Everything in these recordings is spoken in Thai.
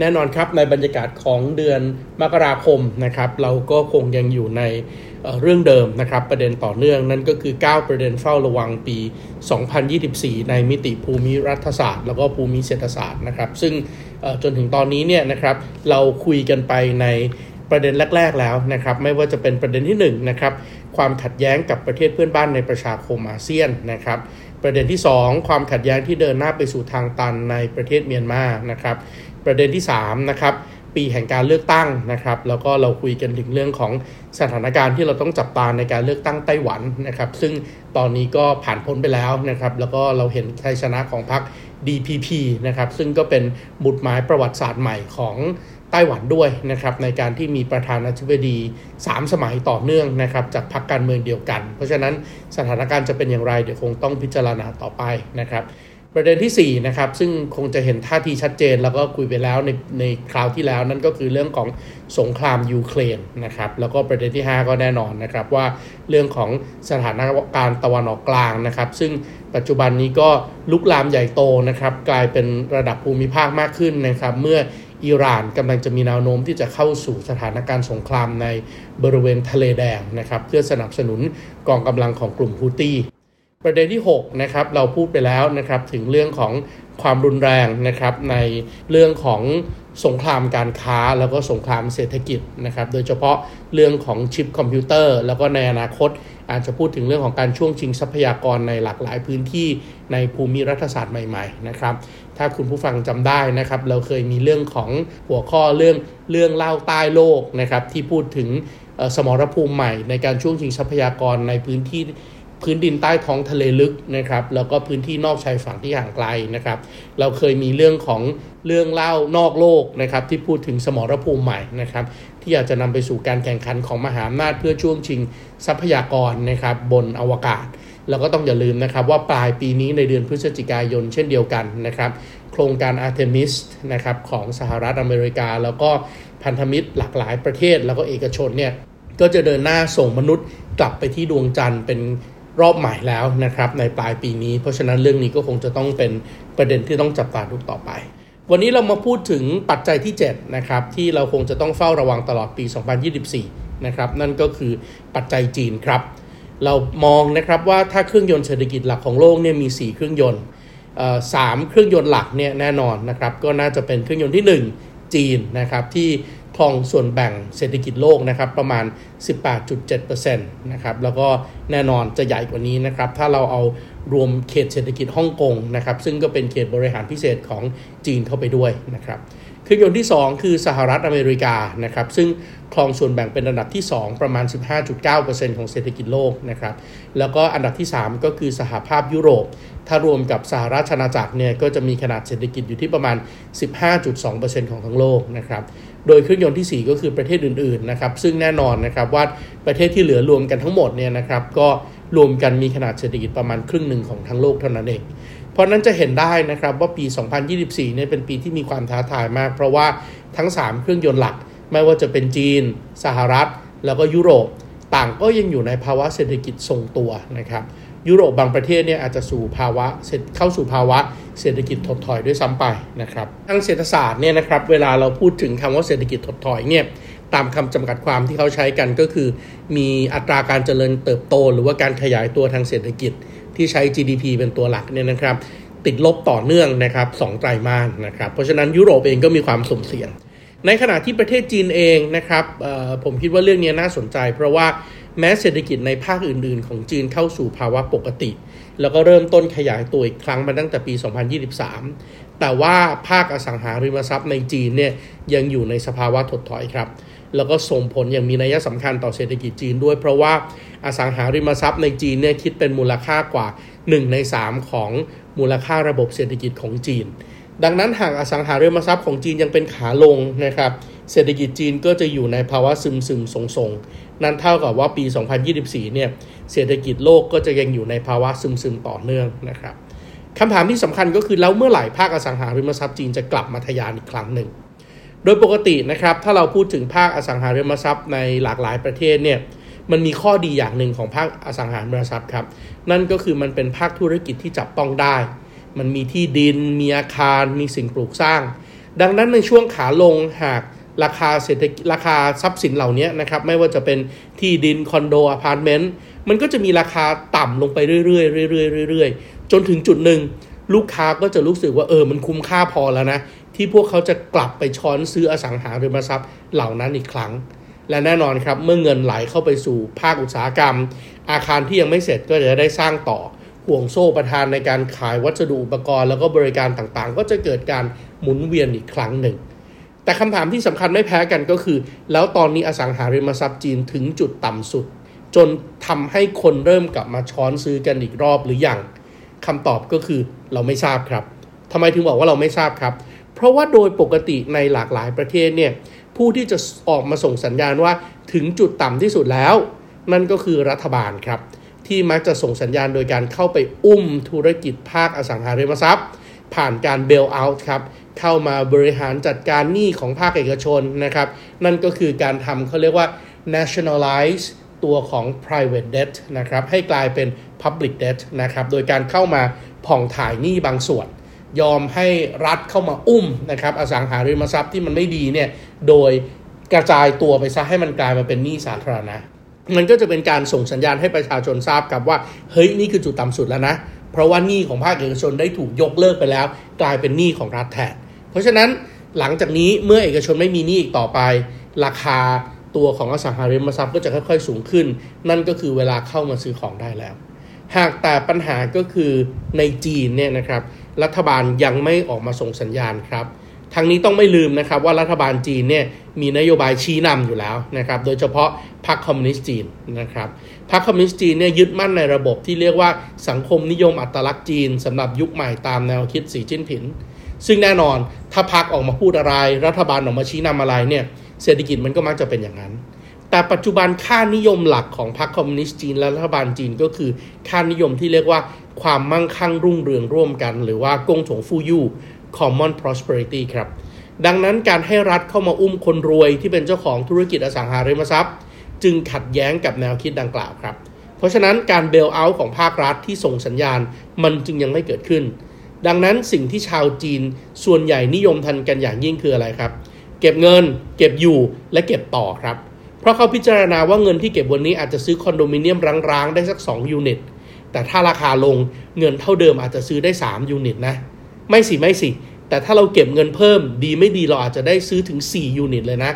แน่นอนครับในบรรยากาศของเดือนมกราคมนะครับเราก็คงยังอยู่ในเรื่องเดิมนะครับประเด็นต่อเนื่องนั่นก็คือ 9 ประเด็นเฝ้าระวังปี 2024 ในมิติภูมิรัฐศาสตร์ แล้วก็ภูมิเศรษฐศาสตร์นะครับซึ่งจนถึงตอนนี้เนี่ยนะครับเราคุยกันไปในประเด็นแรก ๆ แล้วนะครับไม่ว่าจะเป็นประเด็นที่1นะครับความขัดแย้งกับประเทศเพื่อนบ้านในประชาคมอาเซียนนะครับประเด็นที่ 2 ความขัดแย้งที่เดินหน้าไปสู่ทางตันในประเทศเมียนมานะครับ ประเด็นที่3นะครับปีแห่งการเลือกตั้งนะครับ แล้วก็เราคุยกันถึงเรื่องของสถานการณ์ที่เราต้องจับตาในการเลือกตั้งไต้หวันนะครับ ซึ่งตอนนี้ก็ผ่านพ้นไปแล้วนะครับ แล้วก็เราเห็นชัยชนะของพรรค DPP นะครับ ซึ่งก็เป็นบุตรหมายประวัติศาสตร์ใหม่ของไต้หวันด้วยนะครับ ในการที่มีประธานาธิบดี 3 สมัยต่อเนื่องนะครับ จากพรรคการเมืองเดียวกัน เพราะฉะนั้นสถานการณ์จะเป็นอย่างไรเดี๋ยวคงต้องพิจารณาต่อไปนะครับ ประเด็นที่ 4 นะครับ ซึ่งคงจะเห็นท่าทีชัดเจน แล้วก็คุยไปแล้วในในคราวที่แล้วนั่นก็คือเรื่องของสงครามยูเครนนะครับ แล้วก็ประเด็นที่ 5 ก็แน่นอนนะครับว่าเรื่องของสถานการณ์ตะวันออกกลางนะครับ ซึ่งปัจจุบันนี้ก็ลุกลามใหญ่โตนะครับ กลายเป็นระดับภูมิภาคมากขึ้นนะครับ เมื่ออิหร่านกำลังจะมีแนวโน้มที่จะเข้าสู่สถานการณ์สงครามในบริเวณทะเลแดงนะครับ เพื่อสนับสนุนกองกำลังของกลุ่มฮูตี้ ประเด็นที่6นะครับเราพูดไปแล้วนะครับถึงเรื่องของความรุนแรงนะครับในเรื่องของสงครามการค้าแล้วก็สงครามเศรษฐกิจนะครับโดยเฉพาะเรื่องของชิปคอมพิวเตอร์ แล้วก็ในอนาคตอาจจะพูดถึงเรื่องของการช่วงชิงทรัพยากรในหลากหลายพื้นที่ในภูมิรัฐศาสตร์ใหม่ๆนะครับถ้าคุณผู้ฟังจำได้นะครับเราเคยมีเรื่องของหัวข้อเรื่องเรื่องเล่าใต้โลกนะครับที่พูดถึงสมรภูมิใหม่ในการช่วงชิงทรัพยากรในพื้นที่ พื้นดินใต้ท้องทะเลลึกนะครับ แล้วก็พื้นที่นอกชายฝั่งที่ห่างไกลนะครับ เราเคยมีเรื่องของเรื่องเล่านอกโลกนะครับ ที่พูดถึงสมรภูมิใหม่นะครับ ที่อยาจจะนำไปสู่การแข่งขันของมหาอำนาจเพื่อช่วงชิงทรัพยากรนะครับ บนอวกาศ แล้วก็ต้องอย่าลืมนะครับ ว่าปลายปีนี้ในเดือนพฤศจิกายนเช่นเดียวกันนะครับ โครงการ Artemis นะครับของสหรัฐอเมริกา แล้วก็พันธมิตรหลากหลายประเทศ แล้วก็เอกชนเนี่ยก็จะเดินหน้าส่งมนุษย์กลับไปที่ดวงจันทร์เป็น รอบใหม่แล้วนะครับในปลายปีนี้ เพราะฉะนั้นเรื่องนี้ก็คงจะต้องเป็นประเด็นที่ต้องจับตาดูต่อไป วันนี้เรามาพูดถึงปัจจัยที่7นะครับที่เราคงจะต้องเฝ้าระวังตลอดปี 2024 นะครับนั่นก็คือปัจจัยจีนครับ เรามองนะครับว่าถ้าเครื่องยนต์เศรษฐกิจหลักของโลกเนี่ยมี 4 เครื่องยนต์สามเครื่องยนต์หลักเนี่ยแน่นอนนะครับก็น่าจะเป็นเครื่องยนต์ที่ 1 จีนนะครับที่ ครองส่วนแบ่งเศรษฐกิจโลกนะครับประมาณ 18.7%นะครับแล้วก็แน่นอนจะใหญ่กว่านี้นะครับถ้าเราเอารวมเขตเศรษฐกิจฮ่องกงนะครับซึ่งก็เป็นเขตบริหารพิเศษของจีนเข้าไปด้วยนะครับ เครื่องยนต์ที่ 2 คือสหรัฐอเมริกานะครับซึ่งครองส่วนแบ่งเป็นอันดับที่ 2 ประมาณ 15.9%ของเศรษฐกิจโลกนะครับแล้วก็อันดับที่ 3 ก็คือสหภาพยุโรป ถ้ารวมกับสหราชอาณาจักรเนี่ยก็จะมีขนาดเศรษฐกิจอยู่ที่ประมาณ 15.2%ของทั้งโลกนะครับโดยเครื่องยนต์ที่ 4 ก็คือประเทศอื่นๆนะครับซึ่งแน่นอนนะครับว่าประเทศที่เหลือรวมกันทั้งหมดเนี่ยนะครับก็รวมกันมีขนาดเศรษฐกิจประมาณครึ่งหนึ่งของทั้งโลกเท่านั้นเอง เพราะนั้นจะเห็นได้นะครับว่าปี 2024 เนี่ยเป็นปีที่มีความท้าทายมาก เพราะว่าทั้ง 3 เครื่องยนต์หลัก ไม่ว่าจะเป็นจีน สหรัฐ แล้วก็ยุโรป ต่างก็ยังอยู่ในภาวะเศรษฐกิจทรงตัวนะครับยุโรปบางประเทศเนี่ยอาจจะสู่ภาวะเข้าสู่ภาวะเศรษฐกิจถดถอยด้วยซ้ำไปนะครับทางเศรษฐศาสตร์เนี่ยนะครับเวลาเราพูดถึงคำว่าเศรษฐกิจถดถอยเนี่ยตามคำจำกัดความที่เขาใช้กันก็คือ มีอัตราการเจริญเติบโต หรือว่าการขยายตัวทางเศรษฐกิจ ที่ใช้ GDP เป็นตัวหลักเนี่ยนะครับติดลบต่อเนื่องนะครับสองไตรมาสนะครับ เพราะฉะนั้นยุโรปเองก็มีความสุ่มเสี่ยง ในขณะที่ประเทศจีนเองนะครับผมคิดว่าเรื่องนี้น่าสนใจ เพราะว่าแม้เศรษฐกิจในภาคอื่น ๆ ของจีนเข้าสู่ภาวะปกติ แล้วก็เริ่มต้นขยายตัวอีกครั้งมาตั้งแต่ปี 2023 แต่ว่าภาคอสังหาริมทรัพย์ในจีนเนี่ยยังอยู่ในสภาวะถดถอยครับ แล้วก็ส่งผลอย่างมีนัยสำคัญต่อเศรษฐกิจจีนด้วย เพราะว่าอสังหาริมทรัพย์ในจีนเนี่ยคิดเป็นมูลค่ากว่า 1 ใน 3 ของมูลค่าระบบเศรษฐกิจของจีน ดังนั้นหากอสังหาริมทรัพย์ของจีนยังเป็นขาลงนะครับเศรษฐกิจจีนก็จะอยู่ในภาวะซึมซึมทรงๆ นั่นเท่ากับว่าปี 2024 เนี่ย เศรษฐกิจโลกก็จะยังอยู่ในภาวะซึมซึมต่อเนื่องนะครับคำถามที่สำคัญก็คือแล้วเมื่อไหร่ภาคอสังหาริมทรัพย์จีนจะกลับมาทะยานอีกครั้งหนึ่ง โดยปกตินะครับถ้าเราพูดถึงภาคอสังหาริมทรัพย์ในหลากหลายประเทศเนี่ยมันมีข้อดีอย่างหนึ่งของภาคอสังหาริมทรัพย์ครับนั่นก็คือมันเป็นภาคธุรกิจที่จับต้องได้ มันมีที่ดิน มีอาคาร มีสิ่งปลูกสร้าง ดังนั้นในช่วงขาลงหากราคาเศรษฐกิจราคาทรัพย์สินเหล่านี้นะครับไม่ว่าจะเป็นที่ดินคอนโดอพาร์ตเมนต์มันก็จะมีราคาต่ำลงไปเรื่อยๆเรื่อยๆเรื่อยๆจนถึงจุดหนึ่งลูกค้าก็จะรู้สึกว่าเออมันคุ้มค่าพอแล้วนะ ที่พวกเขาจะกลับไปช้อนซื้ออสังหาริมทรัพย์เหล่านั้นอีกครั้ง และแน่นอนครับเมื่อเงินไหลเข้าไปสู่ภาคอุตสาหกรรม อาคารที่ยังไม่เสร็จก็จะได้สร้างต่อห่วงโซ่ประทานในการขายวัสดุอุปกรณ์แล้วก็บริการต่างๆ ก็จะเกิดการหมุนเวียนอีกครั้งหนึ่ง แต่คำถามที่สำคัญไม่แพ้กันก็คือ แล้วตอนนี้อสังหาริมทรัพย์จีนถึงจุดต่ำสุด จนทำให้คนเริ่มกลับมาช้อนซื้อกันอีกรอบหรือยังคำตอบก็คือเราไม่ทราบครับทำไมถึงบอกว่าเราไม่ทราบครับ เพราะว่าโดยปกติในหลากหลายประเทศเนี่ยผู้ที่จะออกมาส่งสัญญาณว่าถึงจุดต่ำที่สุดแล้ว นั่นก็คือรัฐบาลครับ ที่มักจะส่งสัญญาณโดยการเข้าไปอุ้มธุรกิจภาคอสังหาริมทรัพย์ ผ่านการเบลเอาท์ครับเข้ามาบริหารจัดการหนี้ของภาคเอกชนนะครับนั่นก็คือการทำเขาเรียกว่า nationalize ตัวของ private debt นะครับให้กลายเป็น public debt นะครับโดยการเข้ามาผ่องถ่ายหนี้บางส่วน ยอมให้รัฐเข้ามาอุ้มนะครับอสังหาริมทรัพย์ที่มันไม่ดีเนี่ยโดยกระจายตัวไปซะให้มันกลายมาเป็นหนี้สาธารณะมันก็จะเป็นการส่งสัญญาณให้ประชาชนทราบกับว่าเฮ้ยนี่คือจุดต่ำสุดแล้วนะ เพราะว่าหนี้ของภาคเอกชนได้ถูกยกเลิกไปแล้ว กลายเป็นหนี้ของรัฐแทนเพราะฉะนั้นหลังจากนี้เมื่อเอกชนไม่มีหนี้อีกต่อไป ราคาตัวของอสังหาริมทรัพย์ก็จะค่อยๆสูงขึ้น นั่นก็คือเวลาเข้ามาซื้อของได้แล้ว หากแต่ปัญหาก็คือในจีนเนี่ยนะครับ รัฐบาลยังไม่ออกมาส่งสัญญาณครับทางนี้ต้องไม่ลืมนะครับว่ารัฐบาลจีนเนี่ยมีนโยบายชี้นำอยู่แล้วนะครับโดยเฉพาะพรรคคอมมิวนิสต์จีนนะครับพรรคคอมมิวนิสต์จีนเนี่ยยึดมั่นในระบบที่เรียกว่าสังคมนิยมอัตลักษณ์จีนสำหรับยุคใหม่ตามแนวคิดสีจิ้นผินซึ่งแน่นอนถ้าพรรคออกมาพูดอะไร รัฐบาลออกมาชี้นำอะไรเนี่ยเศรษฐกิจมันก็มักจะเป็นอย่างนั้น แต่ปัจจุบันค่านิยมหลักของพรรคคอมมิวนิสต์จีนและรัฐบาลจีนก็คือค่านิยมที่เรียกว่า ความมั่งคั่งรุ่งเรืองร่วมกัน หรือว่ากงฉงฟูยู่ common prosperity ครับ ดังนั้นการให้รัฐเข้ามาอุ้มคนรวยที่เป็นเจ้าของธุรกิจอสังหาริมทรัพย์ จึงขัดแย้งกับแนวคิดดังกล่าวครับ เพราะฉะนั้นการเบลเอาท์ของภาครัฐที่ส่งสัญญาณมันจึงยังไม่เกิดขึ้น ดังนั้นสิ่งที่ชาวจีนส่วนใหญ่นิยมทันกันอย่างยิ่งคืออะไรครับ เก็บเงิน เก็บอยู่และเก็บต่อครับ เพราะเขาพิจารณาว่าเงินที่เก็บวันนี้อาจจะซื้อคอนโดมิเนียมร้างๆได้สัก 2 ยูนิต แต่ถ้าราคาลงเงินเท่าเดิมอาจจะซื้อได้ 3 ยูนิตนะ ไม่สิ ไม่สิ แต่ถ้าเราเก็บเงินเพิ่มดีไม่ดีเราอาจจะได้ซื้อถึง 4 ยูนิตเลยนะ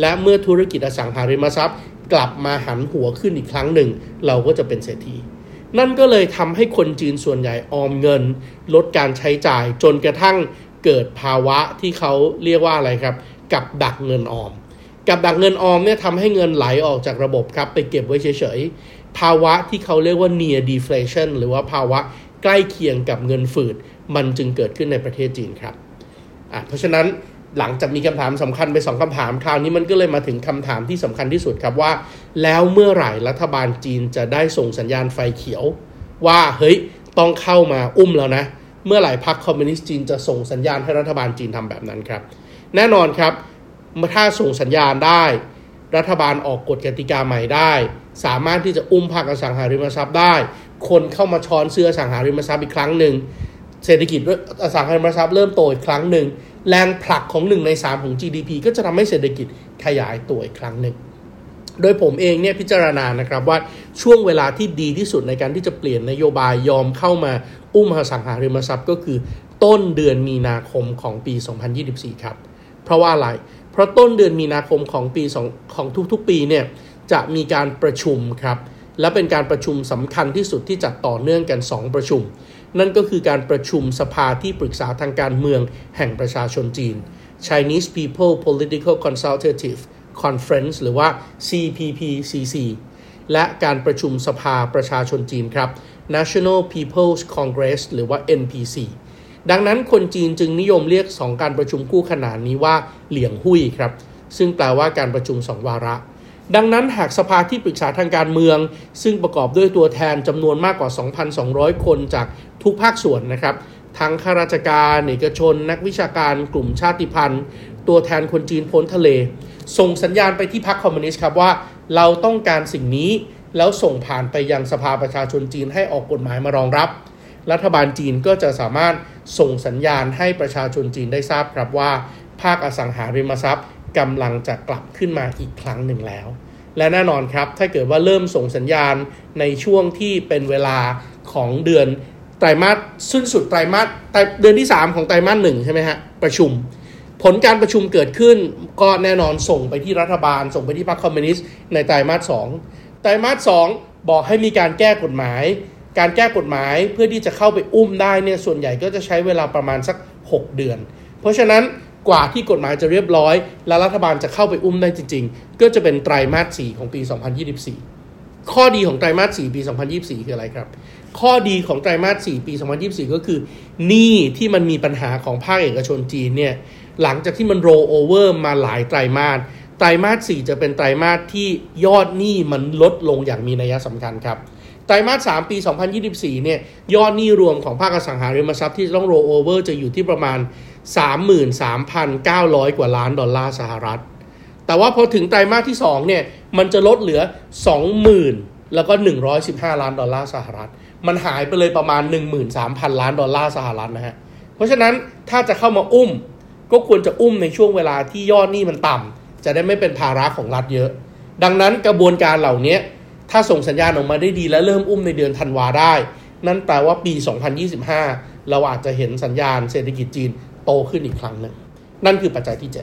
และเมื่อธุรกิจอสังหาริมทรัพย์ กลับมาหันหัวขึ้นอีกครั้งหนึ่ง เราก็จะเป็นเศรษฐี นั่นก็เลยทำให้คนจีนส่วนใหญ่ออมเงิน ลดการใช้จ่ายจนกระทั่งเกิดภาวะที่เขาเรียกว่าอะไรครับ กับดักเงินออม กับดักเงินออมเนี่ยทำให้เงินไหลออกจากระบบครับไปเก็บไว้เฉย ภาวะที่เขาเรียกว่า near deflation หรือว่าภาวะใกล้เคียงกับเงินฝืด มันจึงเกิดขึ้นในประเทศจีนครับอะเพราะฉะนั้นหลังจากมีคำถามสำคัญไปสองคำถาม คราวนี้มันก็เลยมาถึงคำถามที่สำคัญที่สุดครับว่า แล้วเมื่อไหร่รัฐบาลจีนจะได้ส่งสัญญาณไฟเขียว ว่าเฮ้ยต้องเข้ามาอุ้มแล้วนะ เมื่อไหร่พรรคคอมมิวนิสต์จีนจะส่งสัญญาณให้รัฐบาลจีนทำแบบนั้นครับ แน่นอนครับถ้าส่งสัญญาณได้ รัฐบาลออกกฎกติกาใหม่ได้ สามารถที่จะอุ้มภาคอสังหาริมทรัพย์ได้ คนเข้ามาช้อนเสื้ออสังหาริมทรัพย์อีกครั้งหนึ่ง เศรษฐกิจอสังหาริมทรัพย์เริ่มโตอีกครั้งหนึ่ง แรงผลักของหนึ่งในสามของ GDP ก็จะทำให้เศรษฐกิจขยายตัวอีกครั้งหนึ่ง โดยผมเองเนี่ยพิจารณานะครับว่าช่วงเวลาที่ดีที่สุดในการที่จะเปลี่ยนนโยบายยอมเข้ามาอุ้มอสังหาริมทรัพย์ก็คือ ต้นเดือนมีนาคมของปี 2024 ครับ เพราะว่าอะไรเพราะต้นเดือนมีนาคมของปี2ของทุกๆปีเนี่ยจะมีการประชุมครับ และเป็นการประชุมสำคัญที่สุดที่จัดต่อเนื่องกัน 2 ประชุม นั่นก็คือการประชุมสภาที่ปรึกษาทางการเมืองแห่งประชาชนจีน Chinese People Political Consultative Conference หรือว่า CPPCC และการประชุมสภาประชาชนจีนครับ National People's Congress หรือว่า NPC ดังนั้นคนจีนจึงนิยมเรียก 2 การประชุมคู่ขนานนี้ว่าเหลียงหุยครับ ซึ่งแปลว่าการประชุม 2 วาระ ดังนั้นหากสภาที่ปรึกษาทางการเมือง ซึ่งประกอบด้วยตัวแทนจำนวนมากกว่า 2,200 คนจากทุกภาคส่วนนะครับ ทั้งข้าราชการเอกชน นักวิชาการกลุ่มชาติพันธุ์ ตัวแทนคนจีนพ้นทะเล ส่งสัญญาณไปที่พรรคคอมมิวนิสต์ครับว่า เราต้องการสิ่งนี้แล้วส่งผ่านไปยังสภาประชาชนจีนให้ออกกฎหมายมารองรับ รัฐบาลจีนก็จะสามารถส่งสัญญาณให้ประชาชนจีนได้ทราบครับว่า ภาคอสังหาริมทรัพย์กำลังจะกลับขึ้นมาอีกครั้งหนึ่งแล้ว และแน่นอนครับ ถ้าเกิดว่าเริ่มส่งสัญญาณในช่วงที่เป็นเวลาของเดือนไตรมาสสิ้นสุดไตรมาสเดือนที่ 3 ของไตรมาสหนึ่งใช่ไหมฮะประชุม ผลการประชุมเกิดขึ้นก็แน่นอนส่งไปที่รัฐบาล ส่งไปที่พรรคคอมมิวนิสต์ในไตรมาสสองไตรมาสสองบอกให้มีการแก้กฎหมาย การแก้กฎหมายเพื่อที่จะเข้าไปอุ้มได้เนี่ยส่วนใหญ่ก็จะใช้เวลาประมาณสัก 6 เดือน เพราะฉะนั้นกว่าที่กฎหมายจะเรียบร้อย และรัฐบาลจะเข้าไปอุ้มได้จริง ๆ ก็จะเป็นไตรมาส 4 ของปี 2024 ข้อดีของไตรมาส 4 ปี 2024 คืออะไรครับ ข้อดีของไตรมาส 4 ปี 2024 ก็คือหนี้ที่มันมีปัญหาของภาคเอกชนจีนเนี่ยหลังจากที่มันโรโอเวอร์มาหลายไตรมาสไตรมาส 4 จะเป็นไตรมาสที่ยอดหนี้มันลดลงอย่างมีนัยสำคัญครับ ไตรมาส 3 ปี 2024 เนี่ย ยอดหนี้รวมของภาคอสังหาริมทรัพย์ที่ต้องโรโอเวอร์จะอยู่ที่ประมาณ 33,900 กว่าล้านดอลลาร์สหรัฐ แต่ว่าพอถึงไตรมาสที่ 2 เนี่ย มันจะลดเหลือ 20,000 แล้วก็ 115 ล้านดอลลาร์สหรัฐ มันหายไปเลยประมาณ 13,000 ล้านดอลลาร์สหรัฐนะฮะ เพราะฉะนั้นถ้าจะเข้ามาอุ้ม ก็ควรจะอุ้มในช่วงเวลาที่ยอดหนี้มันต่ำจะได้ไม่เป็นภาระของรัฐเยอะ ดังนั้นกระบวนการเหล่านี้ ถ้าส่งสัญญาณออกมาได้ดีและเริ่มอุ้มในเดือนธันวาได้ นั่นแปลว่าปี 2025 เราอาจจะเห็นสัญญาณเศรษฐกิจจีนโตขึ้นอีกครั้งหนึ่งนั่นคือปัจจัยที่ 7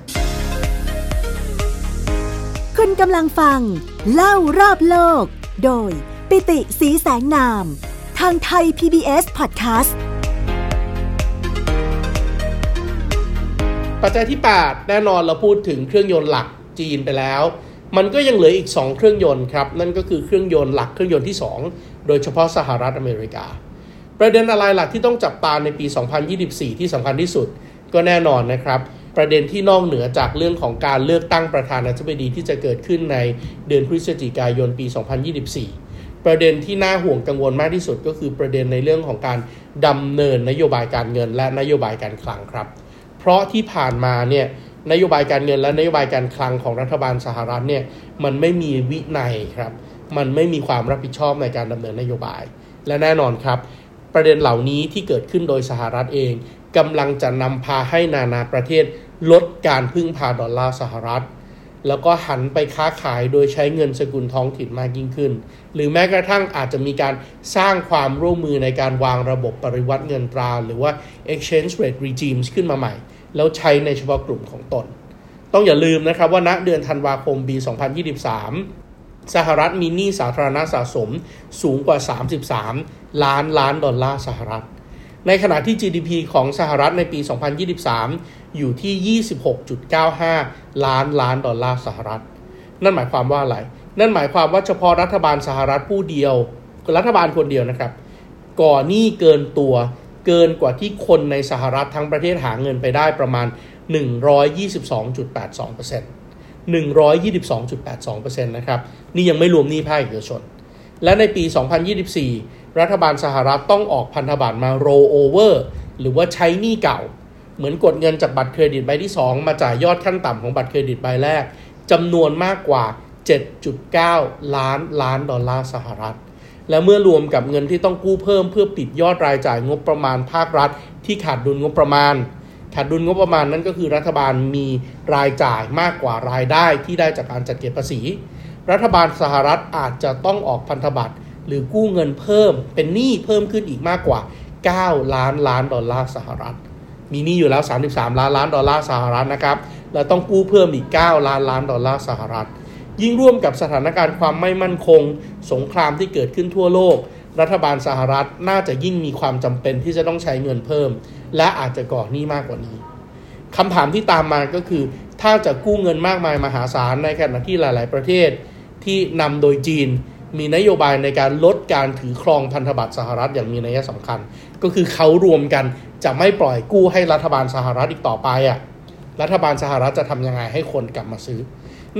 คุณกำลังฟัง เล่ารอบโลก โดยปิติสีแสงนาม ทางไทย PBS Podcast ปัจจัยที่ 8 แน่นอนเราพูดถึงเครื่องยนต์หลักจีนไปแล้ว มันก็ยังเหลืออีก 2 เครื่องยนต์ครับ นั่นก็คือเครื่องยนต์หลักเครื่องยนต์ที่ 2 โดยเฉพาะสหรัฐอเมริกา ประเด็นอะไรหลักที่ต้องจับตาในปี 2024 ที่สำคัญที่สุด ก็แน่นอนนะครับ ประเด็นที่นอกเหนือจากเรื่องของการเลือกตั้งประธานาธิบดีที่จะเกิดขึ้นในเดือนพฤศจิกายนปี 2024 ประเด็นที่น่าห่วงกังวลมากที่สุดก็คือประเด็นในเรื่องของการดำเนินนโยบายการเงินและนโยบายการคลังครับ เพราะที่ผ่านมาเนี่ย นโยบายการเงินและนโยบายการคลังของรัฐบาลสหรัฐเนี่ยมันไม่มีวินัยครับ มันไม่มีความรับผิดชอบในการดำเนินนโยบาย และแน่นอนครับ ประเด็นเหล่านี้ที่เกิดขึ้นโดยสหรัฐเองกำลังจะนำพาให้นานาประเทศลดการพึ่งพาดอลลาร์สหรัฐ แล้วก็หันไปค้าขายโดยใช้เงินสกุลท้องถิ่นมากยิ่งขึ้น หรือแม้กระทั่งอาจจะมีการสร้างความร่วมมือในการวางระบบปริวัติเงินตรา หรือว่า exchange rate regimes ขึ้นมาใหม่ แล้วใช้ในเฉพาะกลุ่มของตน ต้องอย่าลืมนะครับว่าณเดือนธันวาคมปี 2023 สหรัฐมีหนี้สาธารณะสะสมสูงกว่า 33 ล้านล้านดอลลาร์สหรัฐ ในขณะที่ GDP ของสหรัฐในปี 2023 อยู่ที่ 26.95 ล้านล้านดอลลาร์สหรัฐ นั่นหมายความว่าอะไร นั่นหมายความว่าเฉพาะรัฐบาลสหรัฐผู้เดียว รัฐบาลคนเดียวนะครับ ก่อหนี้เกินตัวเกินกว่าที่คนในสหรัฐทั้งประเทศหาเงินไปได้ประมาณ 122.82% 122.82%นะครับ นี่ยังไม่รวมหนี้ภาคเอกชน และในปี 2024 รัฐบาลสหรัฐต้องออกพันธบัตรมา roll over หรือว่าใช้หนี้เก่า เหมือนกดเงินจากบัตรเครดิตใบที่ 2 มาจ่ายยอดขั้นต่ำของบัตรเครดิตใบแรกจำนวนมากกว่า 7.9 ล้านล้านดอลลาร์สหรัฐ และเมื่อรวมกับเงินที่ต้องกู้เพิ่มเพื่อปิดยอดรายจ่ายงบประมาณภาครัฐ ที่ขาดดุลงบประมาณ ขาดดุลงบประมาณนั่นก็คือรัฐบาลมีรายจ่ายมากกว่ารายได้ที่ได้จากการจัดเก็บภาษี รัฐบาลสหรัฐอาจจะต้องออกพันธบัตรหรือกู้เงินเพิ่มเป็นหนี้เพิ่มขึ้นอีกมากกว่า 9 ล้านล้านดอลลาร์สหรัฐ มีหนี้อยู่แล้ว 33 ล้านล้านดอลลาร์สหรัฐนะครับ และต้องกู้เพิ่มอีก 9 ล้านล้านดอลลาร์สหรัฐ ยิ่งร่วมกับสถานการณ์ความไม่มั่นคง สงครามที่เกิดขึ้นทั่วโลก รัฐบาลสหรัฐน่าจะยิ่งมีความจำเป็นที่จะต้องใช้เงินเพิ่ม และอาจจะก่อหนี้มากกว่านี้คำถามที่ตามมาก็คือ ถ้าจะกู้เงินมากมายมหาศาลในขณะที่หลาย ๆ ประเทศ ที่นำโดยจีนมีนโยบายในการลดการถือครองพันธบัตรสหรัฐอย่างมีนัยสำคัญ ก็คือเขารวมกัน จะไม่ปล่อยกู้ให้รัฐบาลสหรัฐอีกต่อไปอะ่ะรัฐบาลสหรัฐจะทำยังไงให้คนกลับมาซื้อ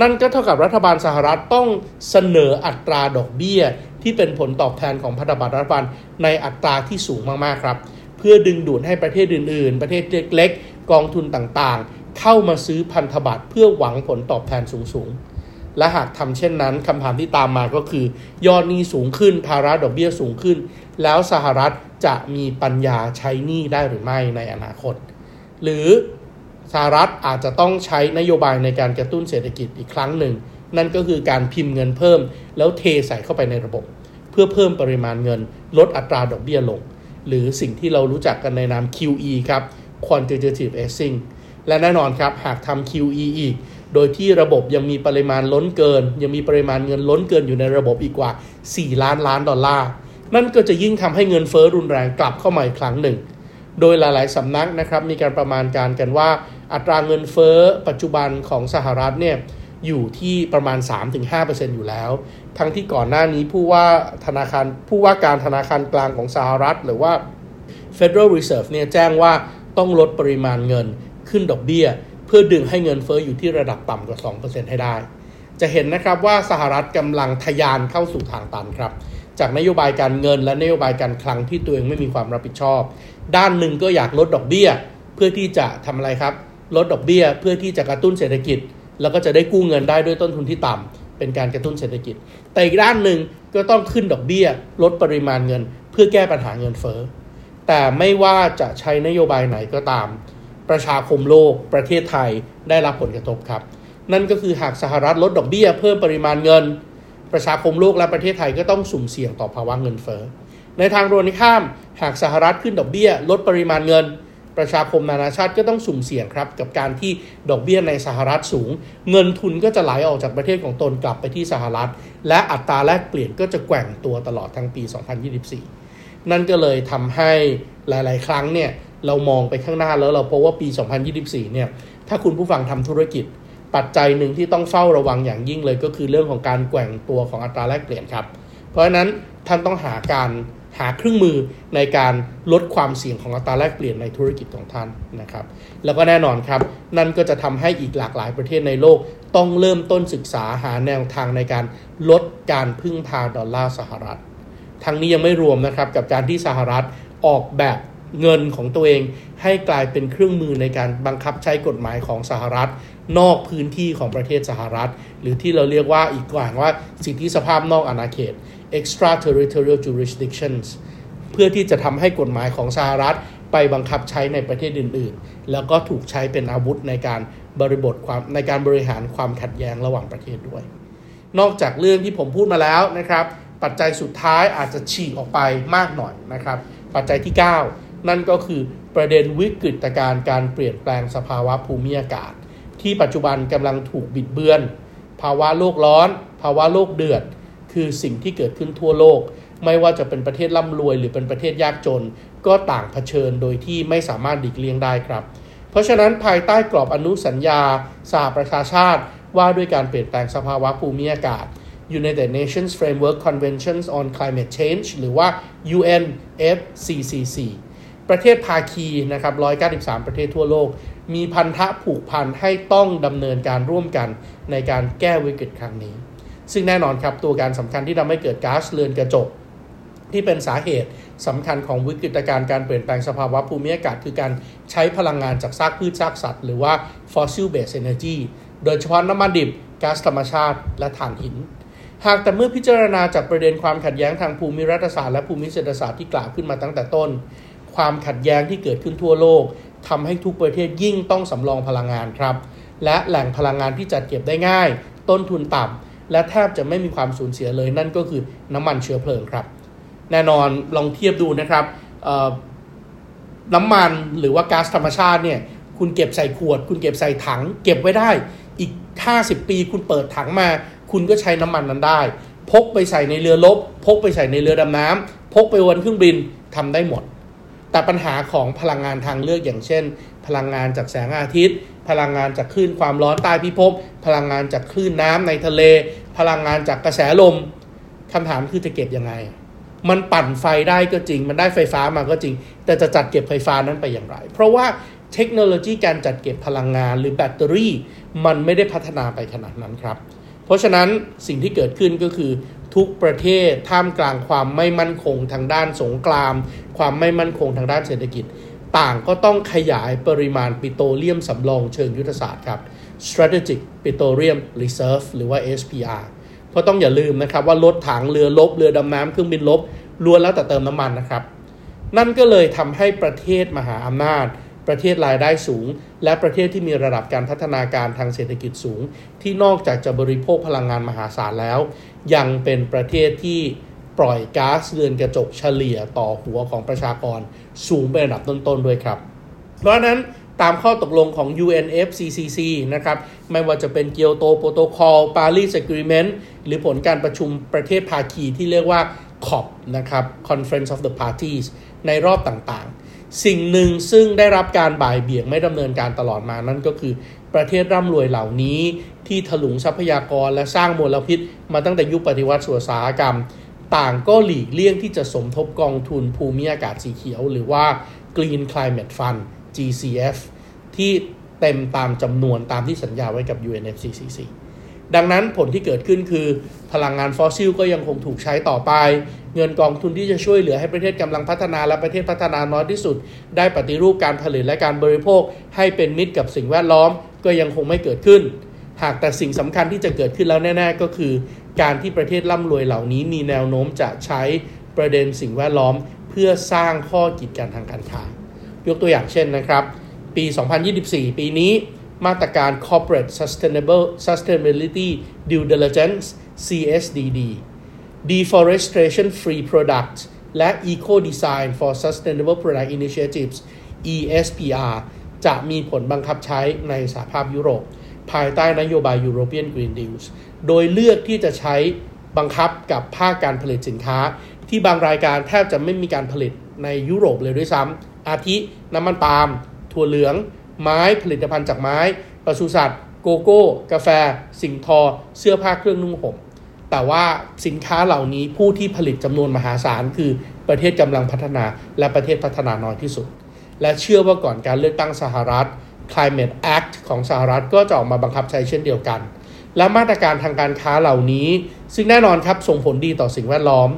นั่นก็เท่ากับรัฐบาลสหรัฐต้องเสนออัตราดอกเบี้ย ที่เป็นผลตอบแทนของพันธบัตรรัฐบาลในอัตราที่สูงมากๆครับ เพื่อดึงดูดให้ประเทศอื่น ๆ ประเทศเล็ก ๆ กองทุนต่างๆ เข้ามาซื้อพันธบัตรเพื่อหวังผลตอบแทนสูงๆ และหากทำเช่นนั้นคำถามที่ตามมาก็คือ ยอดหนี้สูงขึ้นภาระดอกเบี้ยสูงขึ้น แล้วสหรัฐจะมีปัญญาใช้หนี้ได้หรือไม่ในอนาคต หรือสหรัฐอาจจะต้องใช้นโยบายในการกระตุ้นเศรษฐกิจอีกครั้งหนึ่ง นั่นก็คือการพิมพ์เงินเพิ่ม แล้วเทใส่เข้าไปในระบบ เพื่อเพิ่มปริมาณเงิน ลดอัตราดอกเบี้ยลง หรือสิ่งที่เรารู้จักกันในนาม QE ครับ quantitative easing และแน่นอนครับ หากทำ QE อีก โดยที่ระบบยังมีปริมาณล้นเกิน ยังมีปริมาณเงินล้นเกินอยู่ในระบบอีกกว่า 4 ล้านล้านดอลลาร์ นั่นก็จะยิ่งทำให้เงินเฟ้อรุนแรงกลับเข้ามาอีกครั้งหนึ่ง โดยหลาย ๆสำนักนะครับ มีการประมาณการกันว่า อัตราเงินเฟ้อปัจจุบันของสหรัฐเนี่ยอยู่ที่ประมาณ 3-5%อยู่แล้ว ทั้งที่ก่อนหน้านี้ผู้ว่าธนาคารผู้ว่าการธนาคารกลางของสหรัฐ หรือว่า Federal Reserve เนี่ยแจ้งว่าต้องลดปริมาณเงินขึ้นดอกเบี้ย เพื่อดึงให้เงินเฟ้ออยู่ที่ระดับต่ำกว่า 2%ให้ได้ จะเห็นนะครับว่าสหรัฐกำลังทยานเข้าสู่ทางตันครับ จากนโยบายการเงิน และนโยบายการคลังที่ตัวเองไม่มีความรับผิดชอบ ด้านหนึ่งก็อยากลดดอกเบี้ย เพื่อที่จะทำอะไรครับ ลดดอกเบี้ย เพื่อที่จะกระตุ้นเศรษฐกิจ แล้วก็จะได้กู้เงินได้ด้วยต้นทุนที่ต่ำเป็นการกระตุ้นเศรษฐกิจ แต่อีกด้านหนึ่งก็ต้องขึ้นดอกเบี้ย ลดปริมาณเงิน เพื่อแก้ปัญหาเงินเฟ้อแต่ไม่ว่าจะใช้นโยบายไหนก็ตาม ประชาคมโลกประเทศไทยได้รับผลกระทบครับ นั่นก็คือหากสหรัฐลดดอกเบี้ย เพิ่มปริมาณเงิน ประชาคมโลกและประเทศไทยก็ต้องสุ่มเสี่ยงต่อภาวะเงินเฟ้อ ในทางตรงข้าม หากสหรัฐขึ้นดอกเบี้ย ลดปริมาณเงิน ประชาคมนานาชาติก็ต้องสุ่มเสี่ยงครับ กับการที่ดอกเบี้ยในสหรัฐสูง เงินทุนก็จะไหลออกจากประเทศของตนกลับไปที่สหรัฐ และอัตราแลกเปลี่ยนก็จะแกว่งตัวตลอดทั้งปี 2024 นั่นก็เลยทำให้หลาย ๆ ครั้งเนี่ยเรามองไปข้างหน้าแล้วเราพบว่าปี 2024 เนี่ยถ้าคุณผู้ฟังทำธุรกิจ ปัจจัยหนึ่งที่ต้องเฝ้าระวังอย่างยิ่งเลยก็คือเรื่องของการแกว่งตัวของอัตราแลกเปลี่ยนครับ เพราะฉะนั้นท่านต้องหาการหาเครื่องมือในการลดความเสี่ยงของอัตราแลกเปลี่ยนในธุรกิจของท่านนะครับ แล้วก็แน่นอนครับ นั่นก็จะทำให้อีกหลากหลายประเทศในโลก ต้องเริ่มต้นศึกษาหาแนวทางในการลดการพึ่งพาดอลลาร์สหรัฐ ทั้งนี้ยังไม่รวมนะครับกับการที่สหรัฐออกแบบ เงินของตัวเองให้กลายเป็นเครื่องมือในการบังคับใช้กฎหมายของสหรัฐ นอกพื้นที่ของประเทศสหรัฐ หรือที่เราเรียกว่าอีกกว่าว่าสิทธิสภาพนอกอาณาเขต extraterritorial jurisdictions เพื่อที่จะทำให้กฎหมายของสหรัฐไปบังคับใช้ในประเทศอื่น ๆ แล้วก็ถูกใช้เป็นอาวุธในการบริบทความในการบริหารความขัดแย้งระหว่างประเทศด้วย นอกจากเรื่องที่ผมพูดมาแล้วนะครับ ปัจจัยสุดท้ายอาจจะฉีกออกไปมากหน่อยนะครับ ปัจจัยที่ 9 นั่นก็คือประเด็นวิกฤตการณ์การเปลี่ยนแปลงสภาวะภูมิอากาศ ที่ปัจจุบันกำลังถูกบิดเบือน ภาวะโลกร้อน ภาวะโลกเดือด คือสิ่งที่เกิดขึ้นทั่วโลก ไม่ว่าจะเป็นประเทศร่ำรวย หรือเป็นประเทศยากจน ก็ต่างเผชิญโดยที่ไม่สามารถหลีกเลี่ยงได้ครับ เพราะฉะนั้นภายใต้กรอบอนุสัญญาสหประชาชาติว่าด้วยการเปลี่ยนแปลงสภาวะภูมิอากาศ United Nations Framework Conventions on Climate Change หรือว่า UNFCCC ประเทศภาคีนะครับ193 ประเทศทั่วโลก มีพันธะผูกพันให้ต้องดำเนินการร่วมกันในการแก้วิกฤตครั้งนี้ ซึ่งแน่นอนครับตัวการสำคัญที่ทำให้เกิดก๊าซเรือนกระจก ที่เป็นสาเหตุสำคัญของวิกฤตการณ์การเปลี่ยนแปลงสภาวะภูมิอากาศ คือการใช้พลังงานจากซากพืชซากสัตว์ หรือว่า fossil based energy โดยเฉพาะน้ำมันดิบก๊าซธรรมชาติ และถ่านหินหากแต่เมื่อพิจารณาจากประเด็นความขัดแย้งทางภูมิรัฐศาสตร์และภูมิเศรษฐศาสตร์ที่กล่าวขึ้นมาตั้งแต่ต้น ความขัดแย้งที่เกิดขึ้นทั่วโลกทำให้ทุกประเทศยิ่งต้องสำรองพลังงานครับ และแหล่งพลังงานที่จัดเก็บได้ง่าย ต้นทุนต่ำและแทบจะไม่มีความสูญเสียเลย นั่นก็คือน้ำมันเชื้อเพลิงครับ แน่นอนลองเทียบดูนะครับน้ำมันหรือว่าก๊าซธรรมชาติเนี่ยคุณเก็บใส่ขวด คุณเก็บใส่ถัง เก็บไว้ได้อีก 50 ปี คุณเปิดถังมา คุณก็ใช้น้ำมันนั้นได้ พกไปใส่ในเรือรบพกไปใส่ในเรือดำน้ำพกไปวนเครื่องบินทำได้หมด แต่ปัญหาของพลังงานทางเลือกอย่างเช่น พลังงานจากแสงอาทิตย์ พลังงานจากคลื่นความร้อนใต้พิภพพลังงานจากคลื่นน้ำในทะเล พลังงานจากกระแสลมคำถามคือจะเก็บยังไง มันปั่นไฟได้ก็จริง มันได้ไฟฟ้ามาก็จริง แต่จะจัดเก็บไฟฟ้านั้นไปอย่างไร เพราะว่าเทคโนโลยีการจัดเก็บพลังงานหรือแบตเตอรี่ มันไม่ได้พัฒนาไปขนาดนั้นครับ เพราะฉะนั้นสิ่งที่เกิดขึ้นก็คือ ทุกประเทศท่ามกลางความไม่มั่นคงทางด้านสงคราม ความไม่มั่นคงทางด้านเศรษฐกิจ ต่างก็ต้องขยายปริมาณปิโตรเลียมสำรองเชิงยุทธศาสตร์ครับ strategic petroleum reserve หรือว่า SPR เพราะต้องอย่าลืมนะครับว่ารถถังเรือลบเรือดำน้ำเครื่องบินลบล้วนแล้วแต่เติมน้ำมันนะครับ นั่นก็เลยทำให้ประเทศมหาอำนาจ ประเทศรายได้สูง และประเทศที่มีระดับการพัฒนาการทางเศรษฐกิจสูง ที่นอกจากจะบริโภคพลังงานมหาศาลแล้ว ยังเป็นประเทศที่ปล่อยก๊าซเรือนกระจกเฉลี่ยต่อหัวของประชากรสูงเป็นอันดับต้นๆด้วยครับ เพราะนั้นตามข้อตกลงของ UNFCCC นะครับ ไม่ว่าจะเป็นเกียวโตโปรโตคอลปารีส Agreement หรือผลการประชุมประเทศภาคีที่เรียกว่า COP นะครับ Conference of the Parties ในรอบต่างๆ สิ่งหนึ่งซึ่งได้รับการบ่ายเบี่ยงไม่ดำเนินการตลอดมานั่นก็คือ ประเทศร่ำรวยเหล่านี้ ที่ถลุงทรัพยากรและสร้างมลพิษ มาตั้งแต่ยุคปฏิวัติสุสาหกรรม ต่างก็หลีกเลี่ยงที่จะสมทบกองทุนภูมิอากาศสีเขียว หรือว่า Green Climate Fund GCF ที่เต็มตามจำนวนตามที่สัญญาไว้กับ UNFCCC ดังนั้นผลที่เกิดขึ้นคือ พลังงานฟอสซิลก็ยังคงถูกใช้ต่อไป เงินกองทุนที่จะช่วยเหลือให้ประเทศกำลังพัฒนาและประเทศพัฒนาน้อยที่สุด ได้ปฏิรูปการผลิตและการบริโภค ให้เป็นมิตรกับสิ่งแวดล้อมก็ยังคงไม่เกิดขึ้น หากแต่สิ่งสำคัญที่จะเกิดขึ้นแล้วแน่ ๆ ก็คือ การที่ประเทศร่ำรวยเหล่านี้มีแนวโน้มจะใช้ประเด็นสิ่งแวดล้อม เพื่อสร้างข้อกีดกันทางการค้ายกตัวอย่างเช่นนะครับ ปี 2024 ปีนี้มาตรการ Corporate Sustainable Sustainability Due Diligence CSDD Deforestation Free Products และ Eco Design for Sustainable Product Initiatives ESPR จะมีผลบังคับใช้ในสหภาพยุโรป ภายใต้นโยบาย European Green Deals โดยเลือกที่จะใช้บังคับกับภาคการผลิตสินค้า ที่บางรายการแทบจะไม่มีการผลิตในยุโรปเลยด้วยซ้ำอาทิน้ำมันปาล์มถั่วเหลือง ไม้ผลิตภัณฑ์จากไม้ปศุสัตว์ โกโก้ กาแฟ สิ่งทอ เสื้อผ้าเครื่องนุ่งห่ม แต่ว่าสินค้าเหล่านี้ผู้ที่ผลิตจำนวนมหาศาลคือประเทศกำลังพัฒนาและประเทศพัฒนาน้อยที่สุด และเชื่อว่าก่อนการเลือกตั้งสหรัฐ Climate Act ของสหรัฐก็จะออกมาบังคับใช้เช่นเดียวกัน และมาตรการทางการค้าเหล่านี้ ซึ่งแน่นอนครับส่งผลดีต่อสิ่งแวดล้อม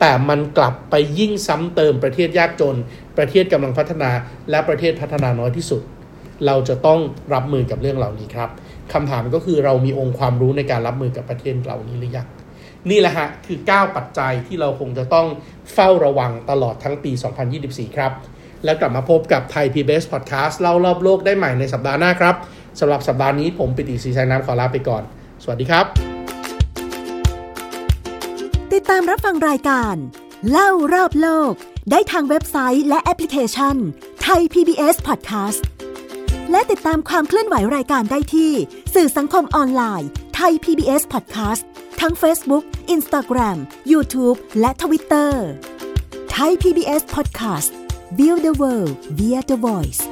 แต่มันกลับไปยิ่งซ้ำเติมประเทศยากจน ประเทศกำลังพัฒนาและประเทศพัฒนาน้อยที่สุด เราจะต้องรับมือกับเรื่องเหล่านี้ครับคำถามก็คือเรามีองค์ความรู้ในการรับมือกับประเทศเหล่านี้หรือยัง นี่แหละฮะคือ 9 ปัจจัยที่เราคงจะต้องเฝ้าระวังตลอดทั้งปี 2024 ครับ แล้วกลับมาพบกับไทย PBS Podcast เล่ารอบโลกได้ใหม่ในสัปดาห์หน้าครับสำหรับสัปดาห์นี้ผมปิติศรีชัยน้ำขอลาไปก่อน สวัสดีครับ ติดตามรับฟังรายการ เล่ารอบโลก ได้ทางเว็บไซต์และแอปพลิเคชันไทย PBS Podcast และติดตามความเคลื่อนไหวรายการได้ที่ สื่อสังคมออนไลน์ Thai PBS Podcast ทั้ง Facebook, Instagram, YouTube และ Twitter Thai PBS Podcast Build the World via the Voice